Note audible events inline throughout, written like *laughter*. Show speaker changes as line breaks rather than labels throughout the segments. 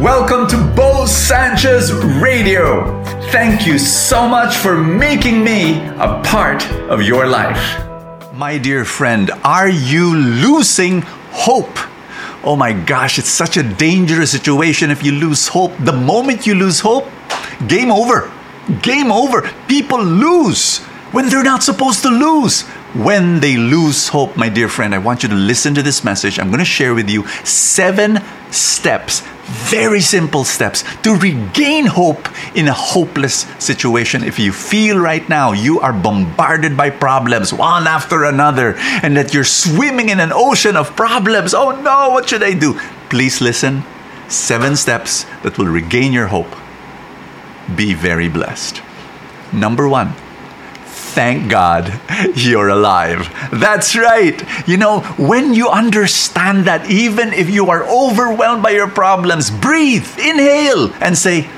Welcome to Bo Sanchez Radio. Thank you so much for making me a part of your life. My dear friend, are you losing hope? Oh my gosh, it's such a dangerous situation if you lose hope. The moment you lose hope, game over. Game over. People lose when they're not supposed to lose. When they lose hope, my dear friend, I want you to listen to this message. I'm going to share with you seven steps, very simple steps to regain hope in a hopeless situation. If you feel right now you are bombarded by problems, one after another, and that you're swimming in an ocean of problems, oh no, what should I do? Please listen. Seven steps that will regain your hope. Be very blessed. Number one, thank God you're alive. That's right. You know, when you understand that, even if you are overwhelmed by your problems, breathe, inhale, and say,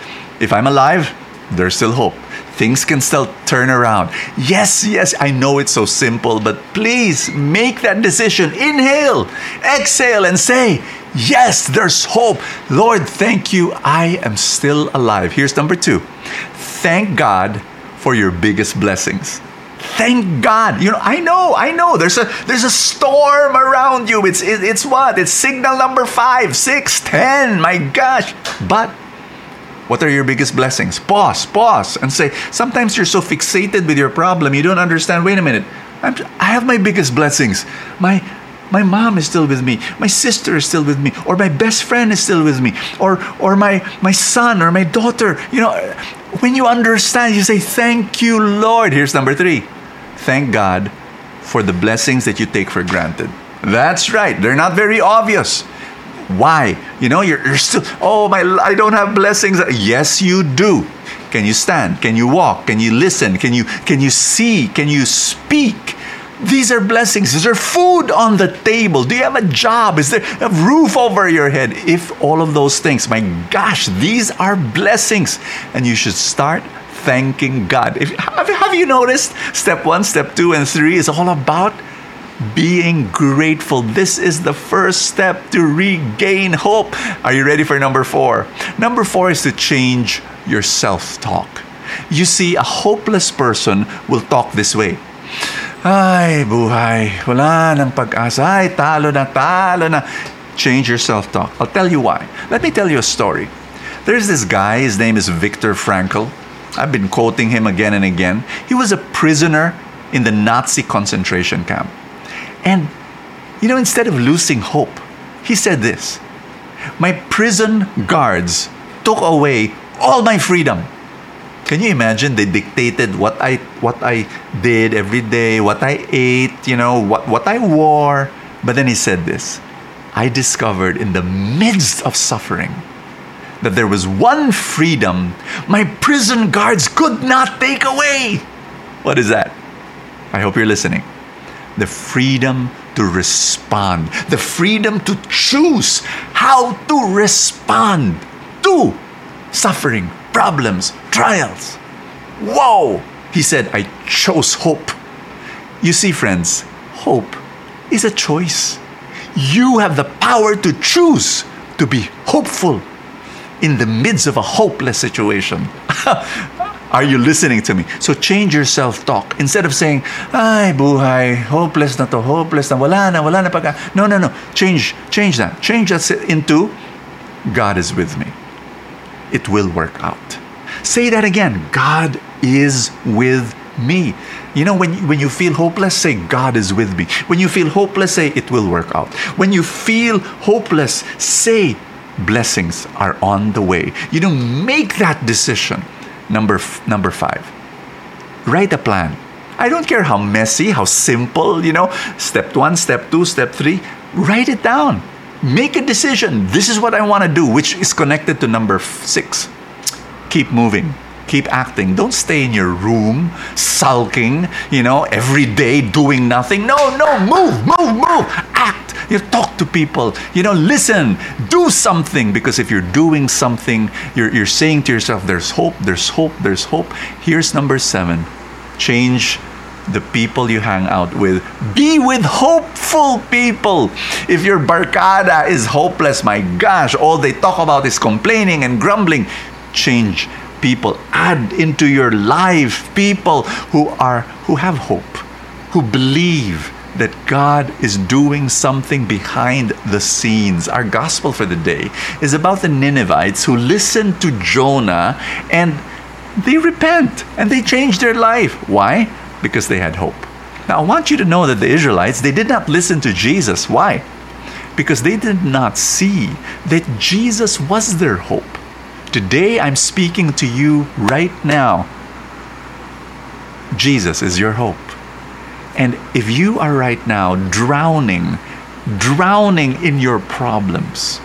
If I'm alive, there's still hope. Things can still turn around. Yes, yes, I know it's so simple, but please make that decision. Inhale, exhale, and say, Yes, there's hope. Lord, thank you. I am still alive. Here's number two thank God for your biggest blessings. Thank God. You know, I know, I know. There's a there's a storm around you. It's it, it's what? It's signal number five, six, ten. My gosh. But what are your biggest blessings? Pause, pause, and say. Sometimes you're so fixated with your problem, you don't understand. Wait a minute. I'm, I have my biggest blessings. My my mom is still with me my sister is still with me or my best friend is still with me or or my my son or my daughter you know when you understand you say thank you lord. Here's number 3 thank god for the blessings that you take for granted. That's right. They're not very obvious. Why? You know you're, you're still oh my i don't have blessings. Yes you do. Can you stand? Can you walk? Can you listen? Can you can you see? Can you speak these are blessings. Is there food on the table? Do you have a job? Is there a roof over your head? If all of those things, my gosh, these are blessings. And you should start thanking God. If, have, have you noticed? Step one, step two, and three is all about being grateful. This is the first step to regain hope. Are you ready for number four? Number four is to change your self talk. You see, a hopeless person will talk this way. Ay, buhay. Wala nang pag-asa. Ay, talo na, talo na. Change your self-talk. I'll tell you why. Let me tell you a story. There's this guy, his name is Viktor Frankl. I've been quoting him again and again. He was a prisoner in the Nazi concentration camp. And, you know, instead of losing hope, he said this My prison guards took away all my freedom. Can you imagine they dictated what I what I did every day, what I ate, you know, what, what I wore? But then he said this I discovered in the midst of suffering that there was one freedom my prison guards could not take away. What is that? I hope you're listening. The freedom to respond, the freedom to choose how to respond to suffering, problems, trials. Whoa! He said, I chose hope. You see, friends, hope is a choice. You have the power to choose to be hopeful in the midst of a hopeless situation. *laughs* Are you listening to me? So change your self-talk. Instead of saying, ay, buhay, hopeless na to, hopeless na, wala na, wala na pag No, no, no. Change, change that. Change that into, God is with me. It will work out. Say that again. God is with me. You know, when, when you feel hopeless, say, God is with me. When you feel hopeless, say, it will work out. When you feel hopeless, say, blessings are on the way. You know, make that decision. Number, f- number five, write a plan. I don't care how messy, how simple, you know, step one, step two, step three, write it down. Make a decision. This is what I want to do, which is connected to number six. Keep moving. Keep acting. Don't stay in your room sulking you know every day doing nothing. No no move move move. Act. You talk to people. You know listen. Do something. Because if you're doing something you're, you're saying to yourself there's hope there's hope there's hope. Here's number seven. Change the people you hang out with. Be with hopeful people. If your barkada is hopeless, my gosh, all they talk about is complaining and grumbling, change people. Add into your life people who are who have hope, who believe that God is doing something behind the scenes. Our gospel for the day is about the Ninevites who listened to Jonah and they repent and they change their life. Why? Because they had hope. Now, I want you to know that the Israelites, they did not listen to Jesus. Why? Because they did not see that Jesus was their hope. Today, I'm speaking to you right now. Jesus is your hope. And if you are right now drowning, drowning in your problems,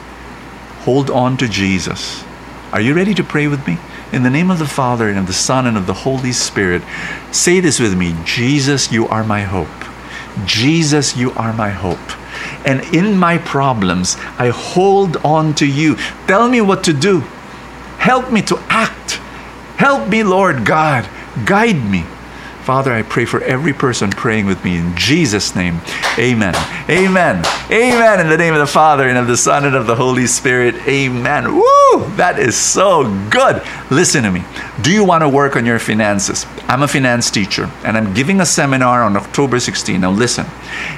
hold on to Jesus. Are you ready to pray with me? In the name of the Father, and of the Son, and of the Holy Spirit, say this with me Jesus, you are my hope. Jesus, you are my hope. And in my problems, I hold on to you. Tell me what to do. Help me to act. Help me, Lord God. Guide me. Father, I pray for every person praying with me in Jesus' name. Amen. Amen. Amen. In the name of the Father and of the Son and of the Holy Spirit. Amen. Woo! That is so good. Listen to me. Do you want to work on your finances? I'm a finance teacher and I'm giving a seminar on October 16. Now listen.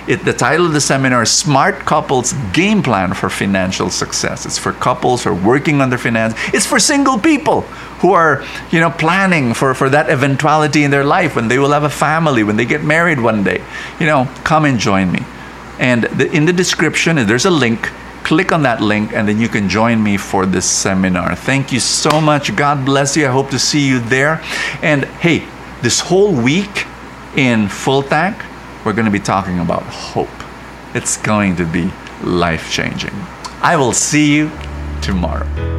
It, the title of the seminar is Smart Couples Game Plan for Financial Success. It's for couples who are working on their finance. It's for single people who are, you know, planning for, for that eventuality in their life when they will have a family, when they get married one day. You know, come and join me. And the, in the description, there's a link. Click on that link and then you can join me for this seminar. Thank you so much. God bless you. I hope to see you there. And hey, this whole week in Full Tank, we're going to be talking about hope. It's going to be life changing. I will see you tomorrow.